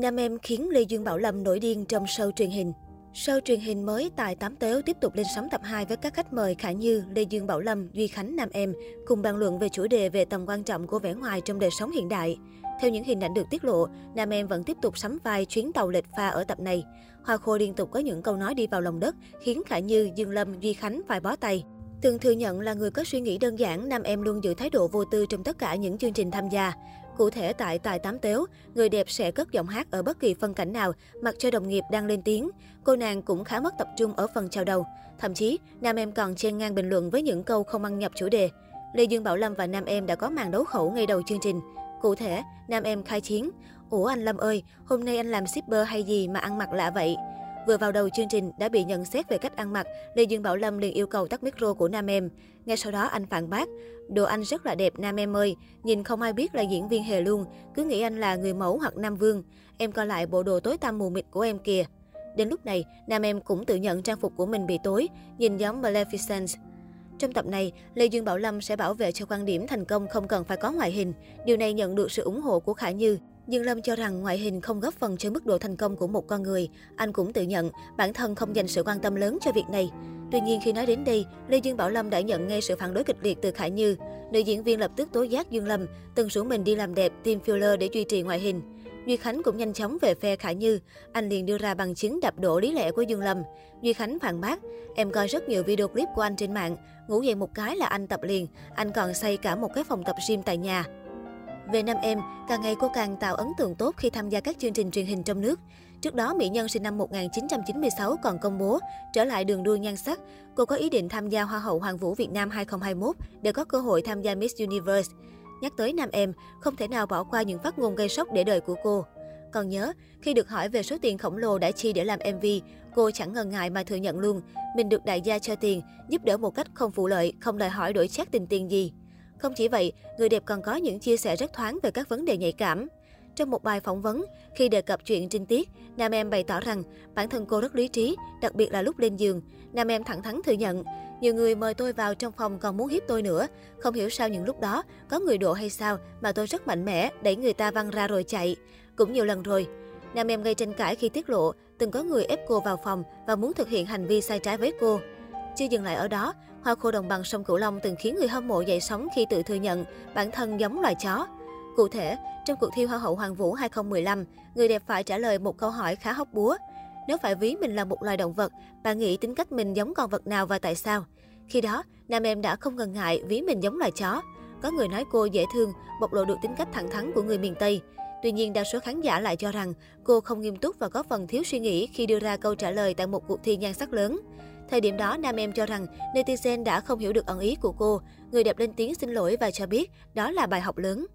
Nam em khiến Lê Dương Bảo Lâm nổi điên trong show truyền hình. Show truyền hình mới tại Tám Tếu tiếp tục lên sóng tập 2 với các khách mời Khả Như, Lê Dương Bảo Lâm, Duy Khánh Nam Em cùng bàn luận về chủ đề về tầm quan trọng của vẻ ngoài trong đời sống hiện đại. Theo những hình ảnh được tiết lộ, Nam Em vẫn tiếp tục sắm vai chuyến tàu lệch pha ở tập này. Hoa Khôi liên tục có những câu nói đi vào lòng đất, khiến Khả Như, Dương Lâm, Duy Khánh phải bó tay. Từng thừa nhận là người có suy nghĩ đơn giản, Nam Em luôn giữ thái độ vô tư trong tất cả những chương trình tham gia. Cụ thể tại Tài Tám Tếu, người đẹp sẽ cất giọng hát ở bất kỳ phân cảnh nào, mặc cho đồng nghiệp đang lên tiếng. Cô nàng cũng khá mất tập trung ở phần chào đầu. Thậm chí, Nam Em còn chen ngang bình luận với những câu không ăn nhập chủ đề. Lê Dương Bảo Lâm và Nam Em đã có màn đấu khẩu ngay đầu chương trình. Cụ thể, Nam Em khai chiến. Ủa anh Lâm ơi, hôm nay anh làm shipper hay gì mà ăn mặc lạ vậy? Vừa vào đầu chương trình đã bị nhận xét về cách ăn mặc, Lê Dương Bảo Lâm liền yêu cầu tắt micro của Nam Em. Ngay sau đó anh phản bác, đồ anh rất là đẹp Nam Em ơi, nhìn không ai biết là diễn viên hề luôn, cứ nghĩ anh là người mẫu hoặc Nam Vương. Em coi lại bộ đồ tối tăm mù mịt của em kìa. Đến lúc này, Nam Em cũng tự nhận trang phục của mình bị tối, nhìn giống Maleficent. Trong tập này, Lê Dương Bảo Lâm sẽ bảo vệ cho quan điểm thành công không cần phải có ngoại hình. Điều này nhận được sự ủng hộ của Khả Như. Dương Lâm cho rằng ngoại hình không góp phần cho mức độ thành công của một con người. Anh cũng tự nhận bản thân không dành sự quan tâm lớn cho việc này. Tuy nhiên khi nói đến đây, Lê Dương Bảo Lâm đã nhận ngay sự phản đối kịch liệt từ Khải Như. Nữ diễn viên lập tức tố giác Dương Lâm từng rủ mình đi làm đẹp, tiêm filler để duy trì ngoại hình. Duy Khánh cũng nhanh chóng về phe Khải Như. Anh liền đưa ra bằng chứng đập đổ lý lẽ của Dương Lâm. Duy Khánh phản bác, em coi rất nhiều video clip của anh trên mạng. Ngủ dậy một cái là anh tập liền. Anh còn xây cả một cái phòng tập gym tại nhà. Về nam em, càng ngày cô càng tạo ấn tượng tốt khi tham gia các chương trình truyền hình trong nước. Trước đó, mỹ nhân sinh năm 1996 còn công bố trở lại đường đua nhan sắc. Cô có ý định tham gia Hoa hậu Hoàng vũ Việt Nam 2021 để có cơ hội tham gia Miss Universe. Nhắc tới nam em, không thể nào bỏ qua những phát ngôn gây sốc để đời của cô. Còn nhớ, khi được hỏi về số tiền khổng lồ đã chi để làm MV, cô chẳng ngần ngại mà thừa nhận luôn, mình được đại gia cho tiền, giúp đỡ một cách không phụ lợi, không đòi hỏi đổi chát tình tiền gì. Không chỉ vậy, người đẹp còn có những chia sẻ rất thoáng về các vấn đề nhạy cảm. Trong một bài phỏng vấn, khi đề cập chuyện trinh tiết, nam em bày tỏ rằng bản thân cô rất lý trí, đặc biệt là lúc lên giường. Nam em thẳng thắn thừa nhận, nhiều người mời tôi vào trong phòng còn muốn hiếp tôi nữa. Không hiểu sao những lúc đó, có người độ hay sao mà tôi rất mạnh mẽ, đẩy người ta văng ra rồi chạy. Cũng nhiều lần rồi. Nam em gây tranh cãi khi tiết lộ, từng có người ép cô vào phòng và muốn thực hiện hành vi sai trái với cô. Chưa dừng lại ở đó, Hoa khô đồng bằng sông Cửu Long từng khiến người hâm mộ dậy sóng khi tự thừa nhận bản thân giống loài chó. Cụ thể, trong cuộc thi Hoa hậu Hoàng vũ 2015, người đẹp phải trả lời một câu hỏi khá hóc búa. Nếu phải ví mình là một loài động vật, bạn nghĩ tính cách mình giống con vật nào và tại sao? Khi đó, nam em đã không ngần ngại ví mình giống loài chó. Có người nói cô dễ thương, bộc lộ được tính cách thẳng thắn của người miền Tây. Tuy nhiên, đa số khán giả lại cho rằng cô không nghiêm túc và có phần thiếu suy nghĩ khi đưa ra câu trả lời tại một cuộc thi nhan sắc lớn. Thời điểm đó, nam em cho rằng netizen đã không hiểu được ẩn ý của cô. Người đẹp lên tiếng xin lỗi và cho biết đó là bài học lớn.